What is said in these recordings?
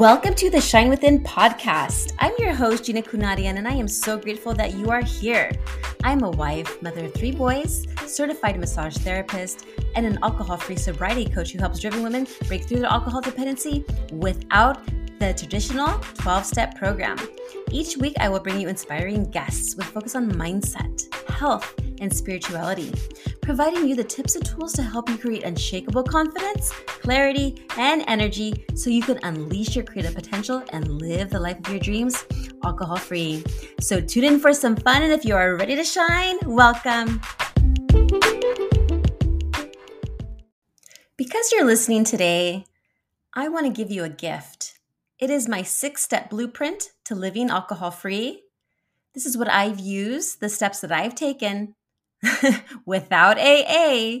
Welcome to the Shine Within podcast. I'm your host, Gina Kunadian, and I am so grateful that you are here. I'm a wife, mother of three boys, certified massage therapist, and an alcohol free sobriety coach who helps driven women break through their alcohol dependency without the traditional 12 step program. Each week, I will bring you inspiring guests with focus on mindset, health, and spirituality, providing you the tips and tools to help you create unshakable confidence, clarity, and energy so you can unleash your creative potential and live the life of your dreams alcohol free. So tune in for some fun, and if you are ready to shine, welcome. Because you're listening today, I want to give you a gift. It is my six step blueprint to living alcohol free. This is what I've used, the steps that I've taken without AA,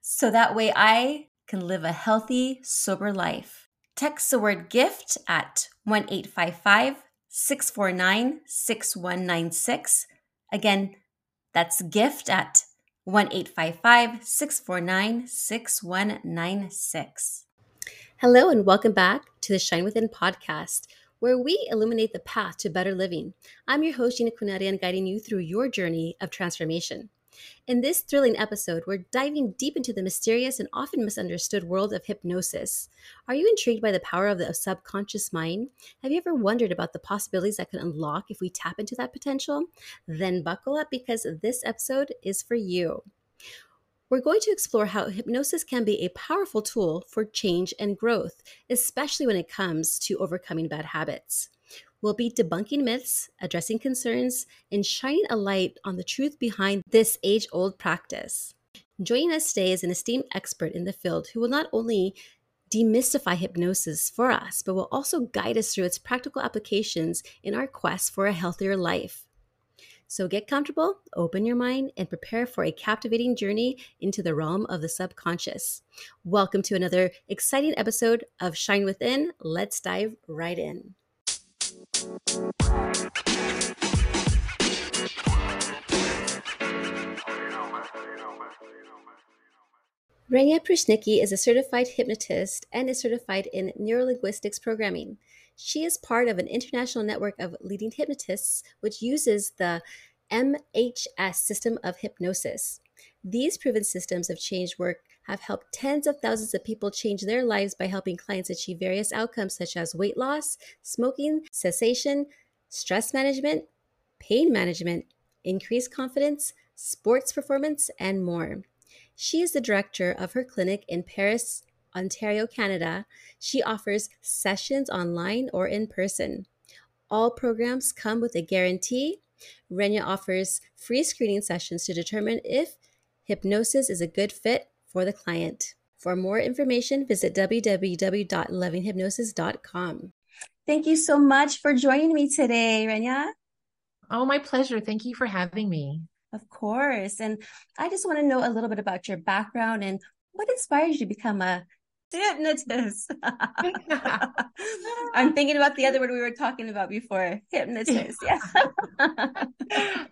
so that way I can live a healthy, sober life. Text the word gift at 1 855 649 6196. Again, that's gift at 1 855 649 6196. Hello, and welcome back to the Shine Within podcast, where we illuminate the path to better living. I'm your host, Gina Kunadian, guiding you through your journey of transformation. In this thrilling episode, we're diving deep into the mysterious and often misunderstood world of hypnosis. Are you intrigued by the power of the subconscious mind? Have you ever wondered about the possibilities that could unlock if we tap into that potential? Then buckle up because this episode is for you. We're going to explore how hypnosis can be a powerful tool for change and growth, especially when it comes to overcoming bad habits. We'll be debunking myths, addressing concerns, and shining a light on the truth behind this age old practice. Joining us today is an esteemed expert in the field who will not only demystify hypnosis for us, but will also guide us through its practical applications in our quest for a healthier life. So get comfortable, open your mind, and prepare for a captivating journey into the realm of the subconscious. Welcome to another exciting episode of Shine Within. Let's dive right in. Renia Pruchnicki is a certified hypnotist and is certified in neurolinguistics programming. She is part of an international network of leading hypnotists, which uses the MHS system of hypnosis. These proven systems of change work have helped tens of thousands of people change their lives by helping clients achieve various outcomes such as weight loss, smoking cessation, stress management, pain management, increased confidence, sports performance, and more. She is the director of her clinic in Paris, Ontario, Canada, she offers sessions online or in person. All programs come with a guarantee. Renia offers free screening sessions to determine if hypnosis is a good fit for the client. For more information, visit www.lovinghypnosis.com. Thank you so much for joining me today, Renia. Oh, my pleasure. Thank you for having me. Of course. And I just want to know a little bit about your background and what inspired you to become a hypnotist. I'm thinking about the other word we were talking about before, hypnotist. Yeah.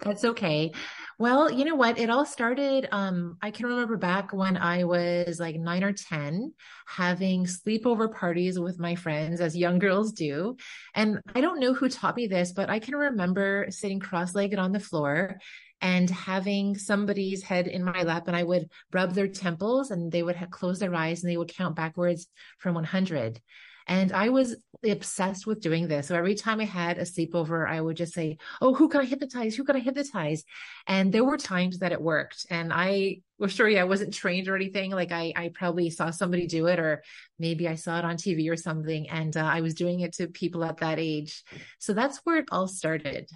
That's okay. Well, you know what? It all started. Um, I can remember back when I was like nine or 10, having sleepover parties with my friends, as young girls do. And I don't know who taught me this, but I can remember sitting cross legged on the floor and having somebody's head in my lap and I would rub their temples and they would close their eyes and they would count backwards from 100. And I was obsessed with doing this. So every time I had a sleepover, I would just say, Oh, who can I hypnotize? Who can I hypnotize? And there were times that it worked. And I was sure, yeah, I wasn't trained or anything. Like I, I probably saw somebody do it, or maybe I saw it on TV or something. And uh, I was doing it to people at that age. So that's where it all started.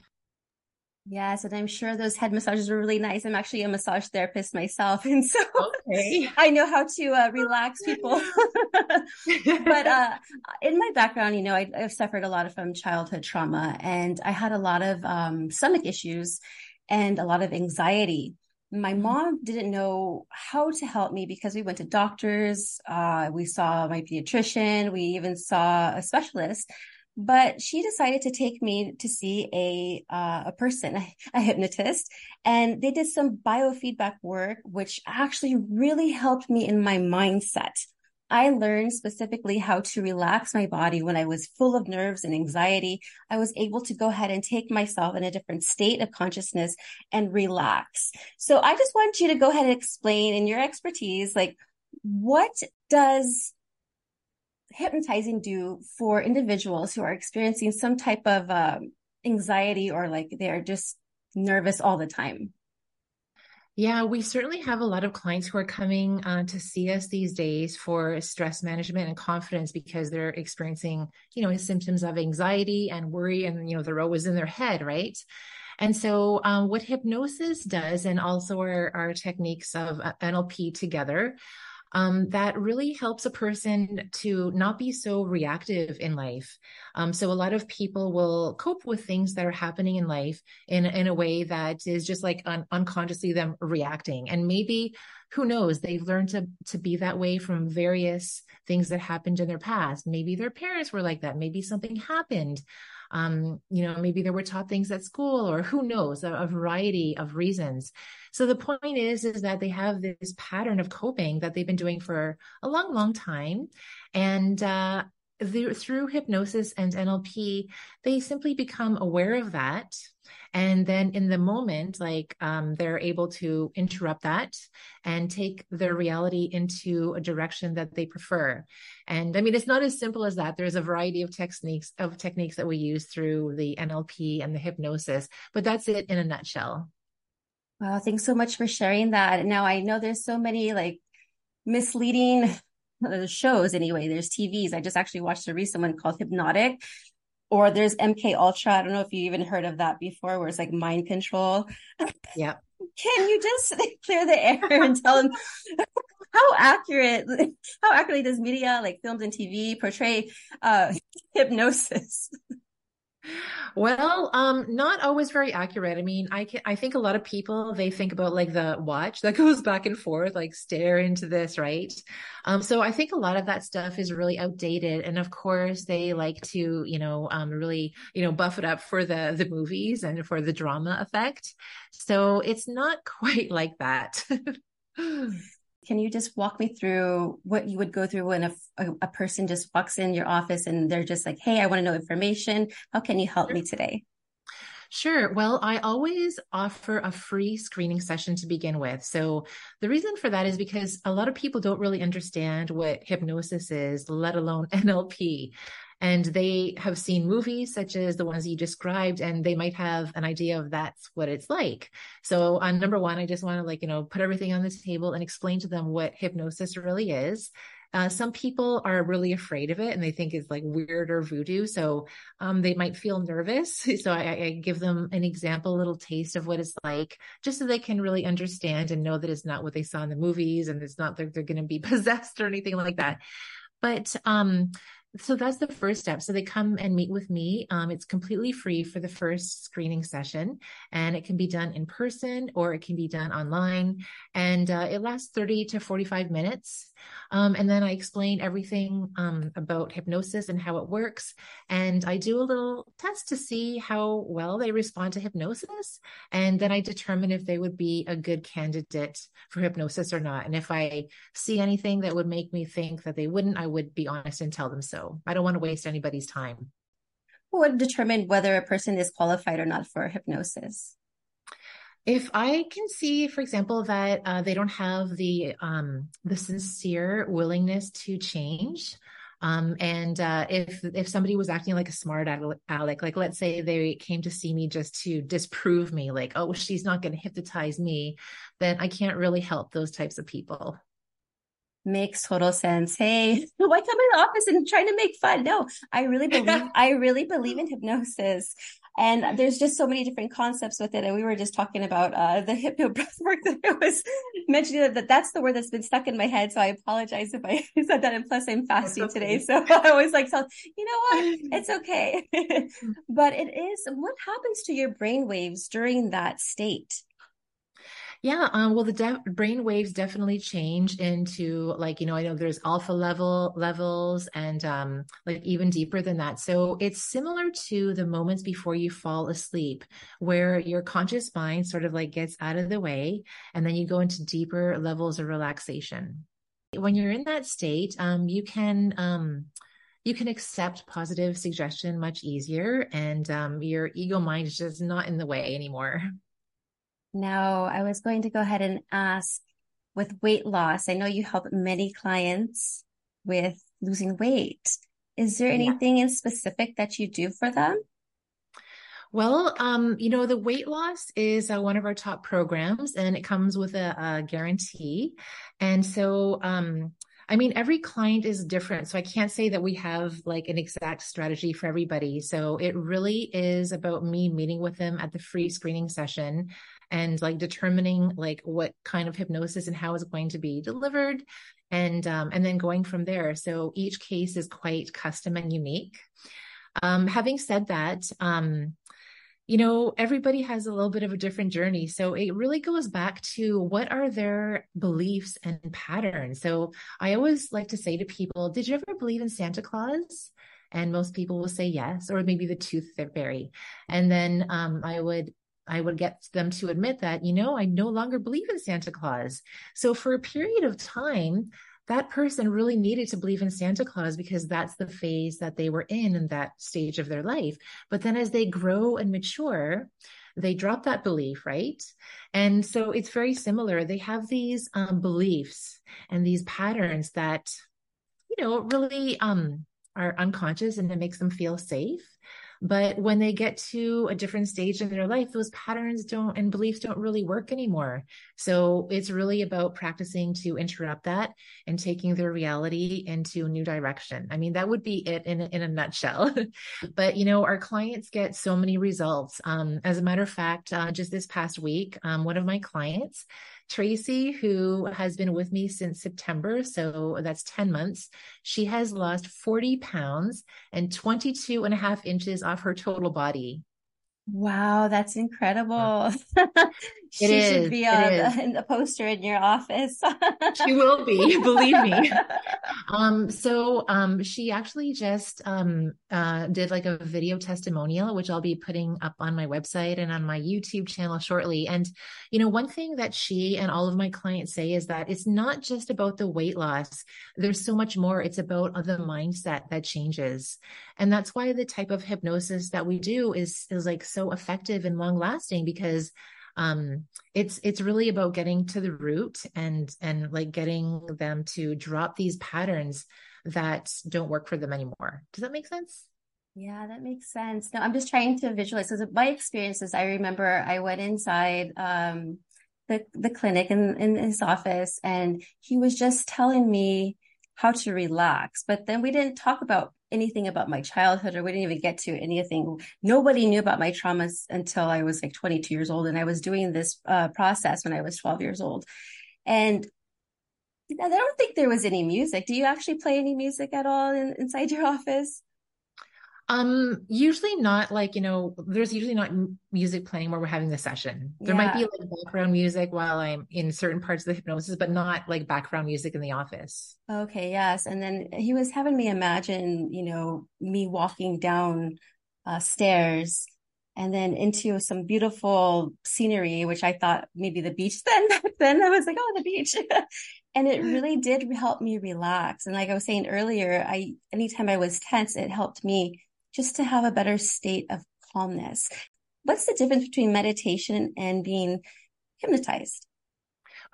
Yes, and I'm sure those head massages were really nice. I'm actually a massage therapist myself, and so okay. I know how to uh, relax people. but uh, in my background, you know, I, have suffered a lot from childhood trauma, and I had a lot of um, stomach issues and a lot of anxiety. My mm-hmm. mom didn't know how to help me because we went to doctors, uh, we saw my pediatrician, we even saw a specialist but she decided to take me to see a uh, a person, a, a, hypnotist, and they did some biofeedback work, which actually really helped me in my mindset. I learned specifically how to relax my body when I was full of nerves and anxiety. I was able to go ahead and take myself in a different state of consciousness and relax. So I just want you to go ahead and explain in your expertise, like what does hypnotizing do for individuals who are experiencing some type of um, anxiety or like they're just nervous all the time? Yeah, we certainly have a lot of clients who are coming uh, to see us these days for stress management and confidence because they're experiencing, you know, symptoms of anxiety and worry, and you know, they're always in their head, right? And so, um, what hypnosis does, and also our, our techniques of uh, NLP together, um, that really helps a person to not be so reactive in life. Um, so a lot of people will cope with things that are happening in life in, in a way that is just like un- unconsciously them reacting. And maybe who knows, they've learned to, to be that way from various things that happened in their past. Maybe their parents were like that. Maybe something happened um, you know, maybe they were taught things at school or who knows, a, a variety of reasons. So the point is, is that they have this pattern of coping that they've been doing for a long, long time. And, uh, the, through hypnosis and NLP, they simply become aware of that and then in the moment like um, they're able to interrupt that and take their reality into a direction that they prefer. And i mean it's not as simple as that. There's a variety of techniques of techniques that we use through the nlp and the hypnosis but that's it in a nutshell. Wow thanks so much for sharing that. Now i know there's so many like misleading shows anyway. There's tvs i just actually watched a recent one called hypnotic or there's MK Ultra. I don't know if you even heard of that before, where it's like mind control. Yeah. Can you just clear the air and tell them how accurate, how accurately does media, like films and TV, portray uh, hypnosis? Well, um, not always very accurate. I mean, I can, I think a lot of people they think about like the watch that goes back and forth, like stare into this, right? Um, so I think a lot of that stuff is really outdated, and of course they like to, you know, um, really, you know, buff it up for the the movies and for the drama effect. So it's not quite like that. Can you just walk me through what you would go through when a, a, a, person just walks in your office and they're just like, Hey, I want to know information. How can you help me today? Sure. Well, I always offer a free screening session to begin with. So the reason for that is because a lot of people don't really understand what hypnosis is, let alone NLP and they have seen movies such as the ones you described and they might have an idea of that's what it's like so on number one i just want to like you know put everything on the table and explain to them what hypnosis really is uh, some people are really afraid of it and they think it's like weird or voodoo. So um, they might feel nervous. So I, I, give them an example, a little taste of what it's like, just so they can really understand and know that it's not what they saw in the movies and it's not that they're going to be possessed or anything like that. But um, so that's the first step. So they come and meet with me. Um, it's completely free for the first screening session, and it can be done in person or it can be done online. And uh, it lasts 30 to 45 minutes. Um, and then I explain everything um, about hypnosis and how it works. And I do a little test to see how well they respond to hypnosis. And then I determine if they would be a good candidate for hypnosis or not. And if I see anything that would make me think that they wouldn't, I would be honest and tell them so. I don't want to waste anybody's time. Who would determine whether a person is qualified or not for hypnosis? if I can see, for example, that uh, they don't have the um, the sincere willingness to change, um, and uh, if if somebody was acting like a smart aleck, like let's say they came to see me just to disprove me, like oh she's not going to hypnotize me, then I can't really help those types of people. Makes total sense. Hey, why come in the office and trying to make fun? No, I really believe I really believe in hypnosis. And there's just so many different concepts with it. And we were just talking about uh, the hypno breath work that I was mentioning that, that that's the word that's been stuck in my head. So I apologize if I said that. And plus I'm fasting okay. today. So I always like tell, you know what? It's okay. but it is what happens to your brain waves during that state? Yeah, um, well, the brain waves definitely change into like you know I know there's alpha level levels and um, like even deeper than that. So it's similar to the moments before you fall asleep, where your conscious mind sort of like gets out of the way, and then you go into deeper levels of relaxation. when you're in that state, um, you can um, you can accept positive suggestion much easier, and um, your ego mind is just not in the way anymore. Now, I was going to go ahead and ask with weight loss. I know you help many clients with losing weight. Is there anything in specific that you do for them? Well, um, you know, the weight loss is uh, one of our top programs and it comes with a, a guarantee. And so, um, I mean, every client is different. So I can't say that we have like an exact strategy for everybody. So it really is about me meeting with them at the free screening session and like determining like what kind of hypnosis and how it's going to be delivered and um, and then going from there so each case is quite custom and unique um, having said that um, you know, everybody has a little bit of a different journey. So it really goes back to what are their beliefs and patterns. So I always like to say to people, did you ever believe in Santa Claus? And most people will say yes, or maybe the tooth fairy. And then um, I would I would get them to admit that, you know, I no longer believe in Santa Claus. So for a period of time, that person really needed to believe in Santa Claus because that's the phase that they were in in that stage of their life. But then as they grow and mature, they drop that belief, right? And so it's very similar. They have these um, beliefs and these patterns that, you know, really um, are unconscious and it makes them feel safe. But when they get to a different stage in their life, those patterns don't and beliefs don't really work anymore. So it's really about practicing to interrupt that and taking their reality into a new direction. I mean, that would be it in, in a nutshell. but, you know, our clients get so many results. Um, as a matter of fact, uh, just this past week, um, one of my clients, Tracy, who has been with me since September, so that's 10 months, she has lost 40 pounds and 22 and a half inches off her total body. Wow, that's incredible. it should is, be on the, the, poster in your office. she will be, believe me. Um, so um, she actually just um, uh, did like a video testimonial, which I'll be putting up on my website and on my YouTube channel shortly. And, you know, one thing that she and all of my clients say is that it's not just about the weight loss. There's so much more. It's about the mindset that changes. And that's why the type of hypnosis that we do is, is like so effective and long lasting because um it's it's really about getting to the root and and like getting them to drop these patterns that don't work for them anymore. Does that make sense? Yeah that makes sense. No i'm just trying to visualize because my experiences i remember i went inside um the the clinic in in his office and he was just telling me how to relax but then we didn't talk about anything about my childhood or we didn't even get to anything. Nobody knew about my traumas until I was like 22 years old. And I was doing this uh, process when I was 12 years old. And I don't think there was any music. Do you actually play any music at all in, inside your office? Um, usually not like, you know, there's usually not music playing where we're having the session. There yeah. might be like background music while I'm in certain parts of the hypnosis, but not like background music in the office. Okay, yes. And then he was having me imagine, you know, me walking down uh, stairs and then into some beautiful scenery, which I thought maybe the beach then. then I was like, oh, the beach. and it really did help me relax. And like I was saying earlier, I anytime I was tense, it helped me just to have a better state of calmness. What's the difference between meditation and being hypnotized?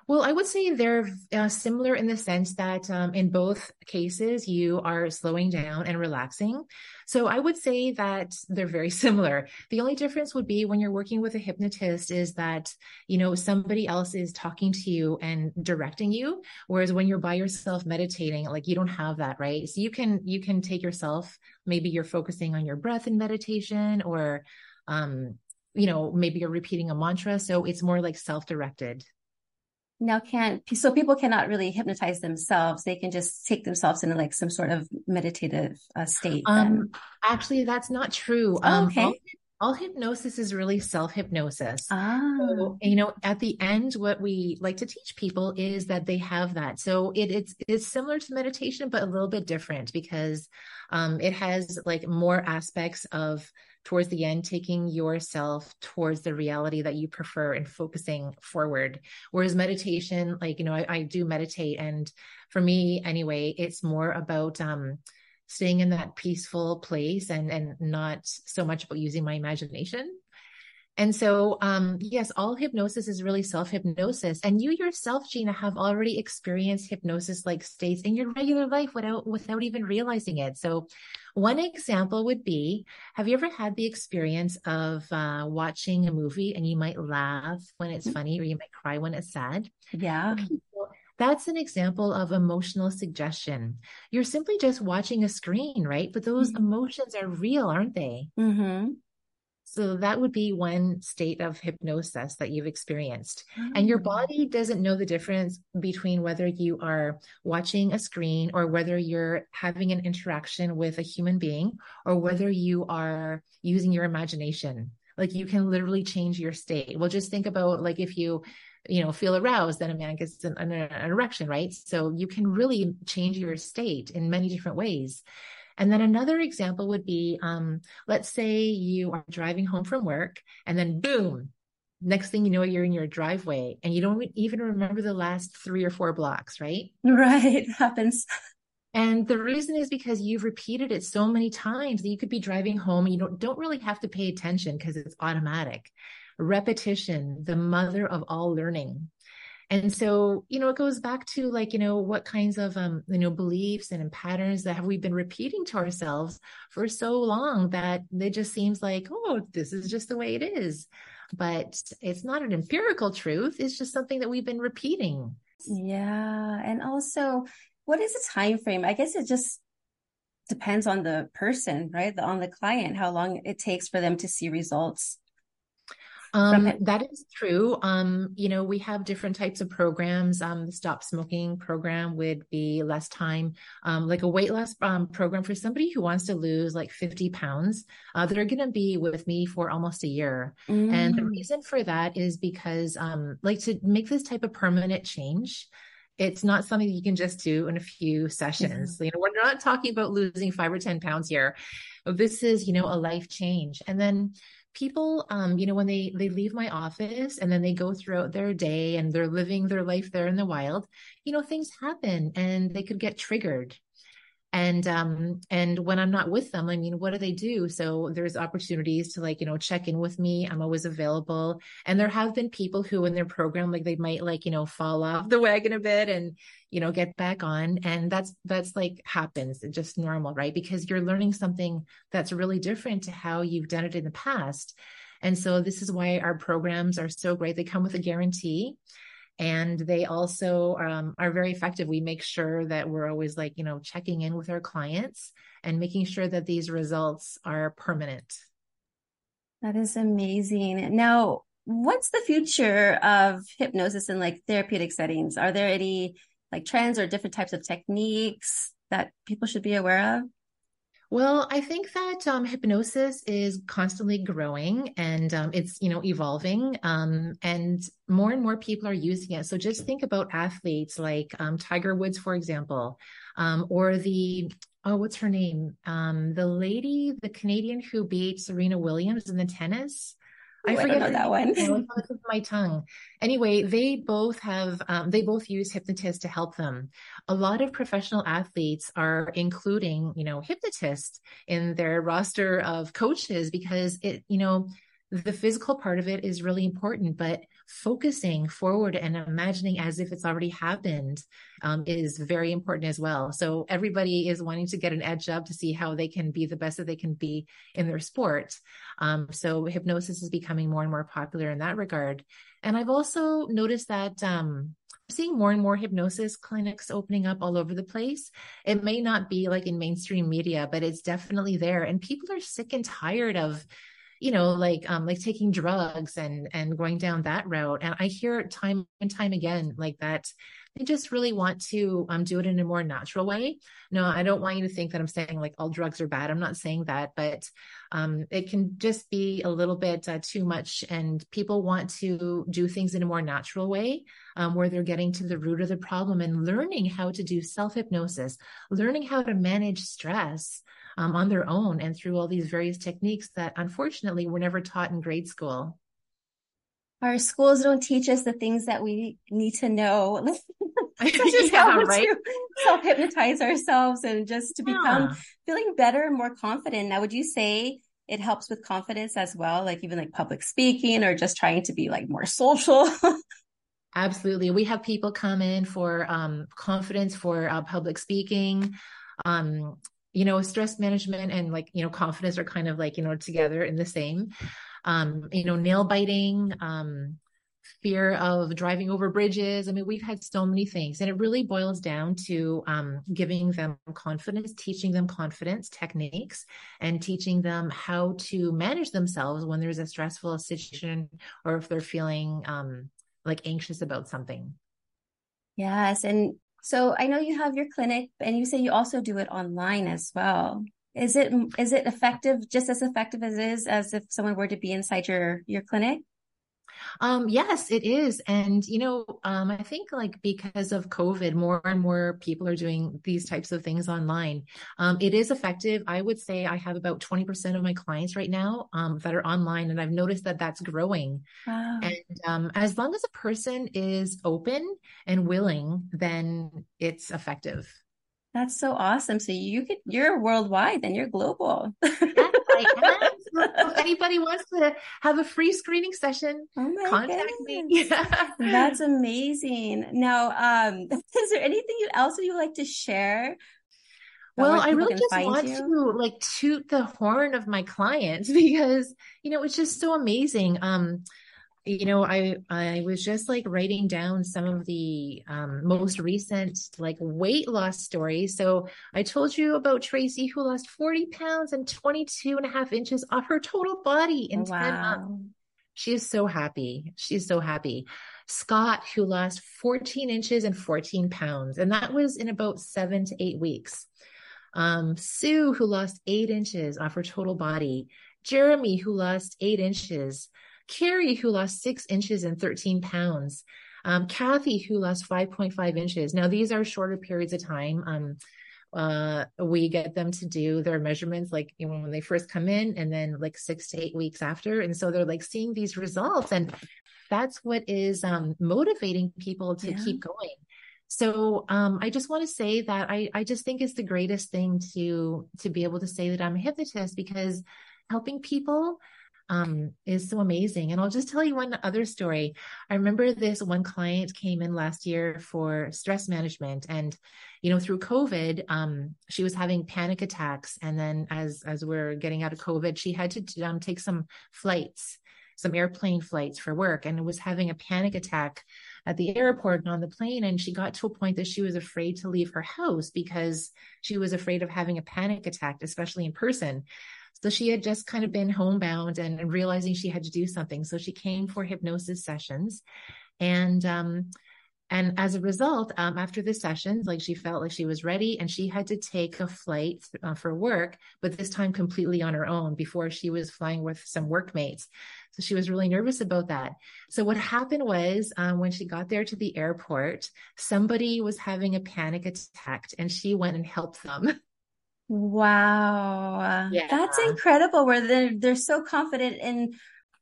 Well, I would say they're uh, similar in the sense that um, in both cases, you are slowing down and relaxing. So I would say that they're very similar. The only difference would be when you're working with a hypnotist is that, you know, somebody else is talking to you and directing you. Whereas when you're by yourself meditating, like you don't have that, right? So you can, you can take yourself, maybe you're focusing on your breath in meditation or, um, you know, maybe you're repeating a mantra. So it's more like self directed now can't so people cannot really hypnotize themselves. They can just take themselves into like some sort of meditative uh, state um actually that's not true. Oh, um all, all, hypnosis is really self hypnosis ah. So, you know at the end what we like to teach people is that they have that. So it, it's it's similar to meditation but a little bit different because um it has like more aspects of towards the end, taking yourself towards the reality that you prefer and focusing forward. Whereas meditation, like, you know, I, I do meditate. And for me, anyway, it's more about, um, staying in that peaceful place and and not so much about using my imagination and so, um, yes, all hypnosis is really self hypnosis. And you yourself, Gina, have already experienced hypnosis like states in your regular life without, without even realizing it. So one example would be, have you ever had the experience of uh, watching a movie and you might laugh when it's mm-hmm. funny or you might cry when it's sad? Yeah. Okay, that's an example of emotional suggestion. You're simply just watching a screen, right? But those mm-hmm. emotions are real, aren't they? Mm-hmm. So that would be one state of hypnosis that you've experienced. Mm-hmm. And your mm. body doesn't know the difference between whether you are watching a screen or whether you're having an interaction with a human being or whether you are using your imagination. Like you can literally change your state. Well, just think about like if you you know feel aroused then a man gets an, an, an erection right so you can really change your state in many different ways and then another example would be, um, let's say you are driving home from work and then boom, next thing you know, you're in your driveway and you don't even remember the last three or four blocks, right? Right. Happens. And the reason is because you've repeated it so many times that you could be driving home and you don't, don't really have to pay attention because it's automatic. Repetition, the mother of all learning. And so, you know, it goes back to like, you know, what kinds of, um, you know, beliefs and patterns that have we been repeating to ourselves for so long that it just seems like, oh, this is just the way it is. But it's not an empirical truth. It's just something that we've been repeating. Yeah. And also, what is the time frame? I guess it just depends on the person, right? On the client, how long it takes for them to see results. Um, that is true. Um, you know, we have different types of programs. Um, the stop smoking program would be less time, um, like a weight loss um, program for somebody who wants to lose like 50 pounds. Uh, they're going to be with me for almost a year. Mm. And the mm. reason for that is because, um, like to make this type of permanent change, it's not something you can just do in a few sessions. You know, we're not talking about losing five or 10 pounds here. This is, you know, a life change. And then people um you know when they they leave my office and then they go throughout their day and they're living their life there in the wild you know things happen and they could get triggered and um and when i'm not with them i mean what do they do? So there's opportunities to like you know check in with me. I'm always available. And there have been people who in their program like they might like you know fall off the wagon a bit and you know get back on. And that's that's like happens. It's just normal right? Because you're learning something that's really different to how you've done it in the past. And so this is why our programs are so great. They come with a guarantee and they also um, are very effective. We make sure that we're always like you know checking in with our clients and making sure that these results are permanent. That is amazing. Now what's the future of hypnosis in like therapeutic settings? Are there any like trends or different types of techniques that people should be aware of well, I think that um, hypnosis is constantly growing and um, it's you know evolving, um, and more and more people are using it. So just think about athletes like um, Tiger Woods, for example, um, or the oh, what's her name? Um, the lady, the Canadian who beat Serena Williams in the tennis. I forget that one. my tongue. Anyway, they both have um, they both use hypnotists to help them. A lot of professional athletes are including, you know, hypnotists in their roster of coaches because it, you know, the physical part of it is really important, but focusing forward and imagining as if it's already happened um, is very important as well. So everybody is wanting to get an edge up to see how they can be the best that they can be in their sport. Um, so hypnosis is becoming more and more popular in that regard. And I've also noticed that um, I'm seeing more and more hypnosis clinics opening up all over the place. It may not be like in mainstream media, but it's definitely there. And people are sick and tired of you know like um like taking drugs and and going down that route and i hear time and time again like that they just really want to um, do it in a more natural way. No, I don't want you to think that I'm saying like all drugs are bad. I'm not saying that, but um, it can just be a little bit uh, too much. And people want to do things in a more natural way um, where they're getting to the root of the problem and learning how to do self hypnosis, learning how to manage stress. Um, on their own and through all these various techniques that unfortunately were never taught in grade school our schools don't teach us the things that we need to know. just yeah, how right? to self hypnotize ourselves and just to become yeah. feeling better and more confident. Now, would you say it helps with confidence as well? Like even like public speaking or just trying to be like more social? Absolutely. We have people come in for um, confidence for uh, public speaking. Um, you know, stress management and like, you know, confidence are kind of like, you know, together in the same um, you know, nail biting, um, fear of driving over bridges. I mean, we've had so many things, and it really boils down to um, giving them confidence, teaching them confidence techniques, and teaching them how to manage themselves when there's a stressful situation or if they're feeling um, like anxious about something. Yes. And so I know you have your clinic, and you say you also do it online as well. Is it is it effective, just as effective as it is as if someone were to be inside your your clinic? Um, yes, it is. And, you know, um, I think like because of COVID, more and more people are doing these types of things online. Um, it is effective. I would say I have about 20% of my clients right now um, that are online, and I've noticed that that's growing. Wow. And um, as long as a person is open and willing, then it's effective. That's so awesome. So you could you're worldwide and you're global. yes, I am. Anybody wants to have a free screening session, oh contact goodness. me. That's amazing. Now, um, is there anything else that you would like to share? Well, I really just want you? to like toot the horn of my clients because you know it's just so amazing. Um, you know i i was just like writing down some of the um, most recent like weight loss stories. So i told you about tracy who lost 40 pounds and 22 and a half inches off her total body in wow. 10 months. she is so happy. She's so happy. Scott who lost 14 inches and 14 pounds and that was in about seven to eight weeks. Um, sue who lost eight inches off her total body. Jeremy who lost eight inches Carrie, who lost six inches and 13 pounds. Um, Kathy, who lost 5.5 inches. Now, these are shorter periods of time. Um, uh, we get them to do their measurements like you know, when they first come in and then like six to eight weeks after. And so they're like seeing these results. And that's what is um, motivating people to yeah. keep going. So um, I just want to say that I, I just think it's the greatest thing to to be able to say that I'm a hypnotist because helping people um, is so amazing. And I'll just tell you one other story. I remember this one client came in last year for stress management, and you know, through COVID, um, she was having panic attacks. And then as as we're getting out of COVID, she had to um, take some flights, some airplane flights for work, and was having a panic attack at the airport and on the plane. And she got to a point that she was afraid to leave her house because she was afraid of having a panic attack, especially in person. So she had just kind of been homebound and, and realizing she had to do something. So she came for hypnosis sessions. And um, and as a result, um, after the sessions, like she felt like she was ready and she had to take a flight uh, for work, but this time completely on her own before she was flying with some workmates. So she was really nervous about that. So what happened was um, when she got there to the airport, somebody was having a panic attack and she went and helped them. Wow. Yeah. That's incredible where they're they're so confident in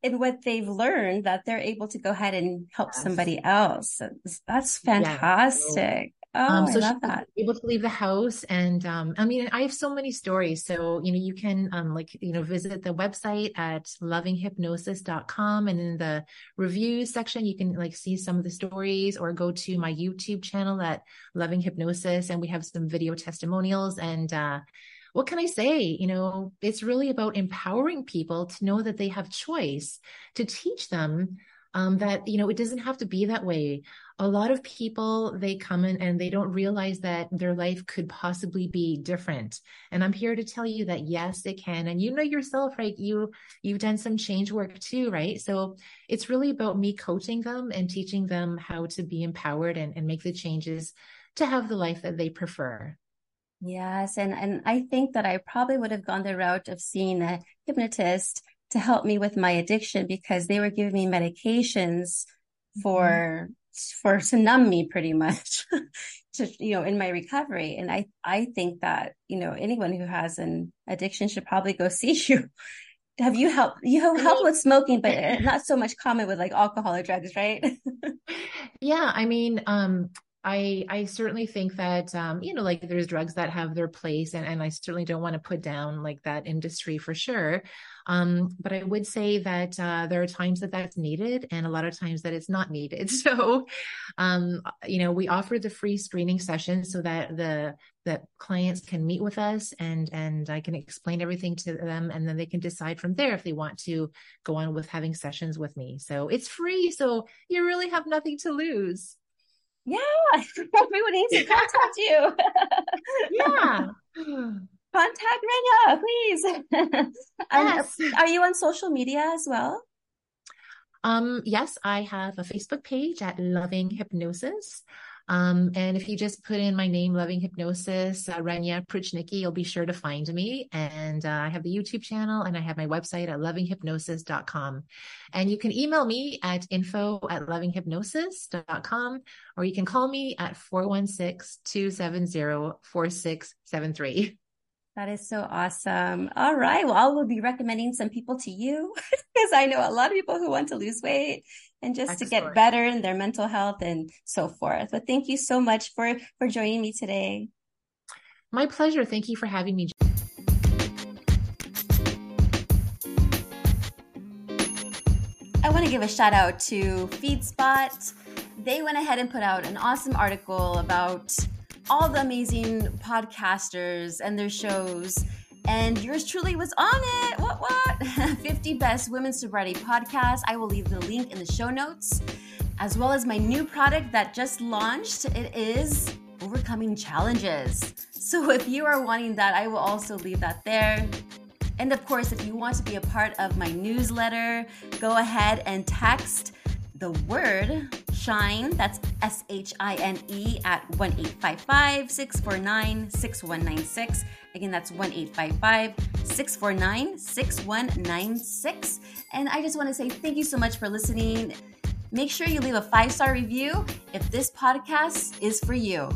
in what they've learned that they're able to go ahead and help yes. somebody else. That's fantastic. Oh, um, so I love that. Able to leave the house, and um, I mean, I have so many stories. So you know, you can um, like you know visit the website at lovinghypnosis.com, and in the reviews section, you can like see some of the stories, or go to my YouTube channel at Loving Hypnosis, and we have some video testimonials. And uh, what can I say? You know, it's really about empowering people to know that they have choice, to teach them um, that you know it doesn't have to be that way. A lot of people they come in and they don't realize that their life could possibly be different. And i'm here to tell you that yes it can. And you know yourself right? You you've done some change work too right? So it's really about me coaching them and teaching them how to be empowered and, and make the changes to have the life that they prefer yes and and i think that i probably would have gone the route of seeing a hypnotist to help me with my addiction because they were giving me medications for mm-hmm. for to numb me pretty much to you know in my recovery and i i think that you know anyone who has an addiction should probably go see you. Have you helped you have helped with smoking but not so much common with like alcohol or drugs right? Yeah i mean um I I certainly think that um, you know like there's drugs that have their place and, and I certainly don't want to put down like that industry for sure. Um, but I would say that uh, there are times that that's needed and a lot of times that it's not needed. So um, you know we offer the free screening session so that the that clients can meet with us and and I can explain everything to them and then they can decide from there if they want to go on with having sessions with me. So it's free so you really have nothing to lose. Yeah, everyone needs to contact you. yeah. Contact Renia, please. yes. Um, are you on social media as well? Um, yes, I have a Facebook page at Loving Hypnosis. Um, and if you just put in my name, Loving Hypnosis, uh, Renia Pruchnicki, you'll be sure to find me. And uh, I have the YouTube channel and I have my website at lovinghypnosis.com. And you can email me at info at lovinghypnosis.com or you can call me at 416 270 4673. That is so awesome. All right. Well, I will be recommending some people to you because I know a lot of people who want to lose weight and just Excellent. to get better in their mental health and so forth. But thank you so much for for joining me today. My pleasure. Thank you for having me. I want to give a shout out to FeedSpot. They went ahead and put out an awesome article about all the amazing podcasters and their shows. And yours truly was on it. What, what? 50 Best Women's Sobriety Podcast. I will leave the link in the show notes, as well as my new product that just launched. It is Overcoming Challenges. So if you are wanting that, I will also leave that there. And of course, if you want to be a part of my newsletter, go ahead and text the word shine, that's S H I N E, at 1 855 649 6196. Again, that's 1 855 649 6196. And I just want to say thank you so much for listening. Make sure you leave a five star review if this podcast is for you.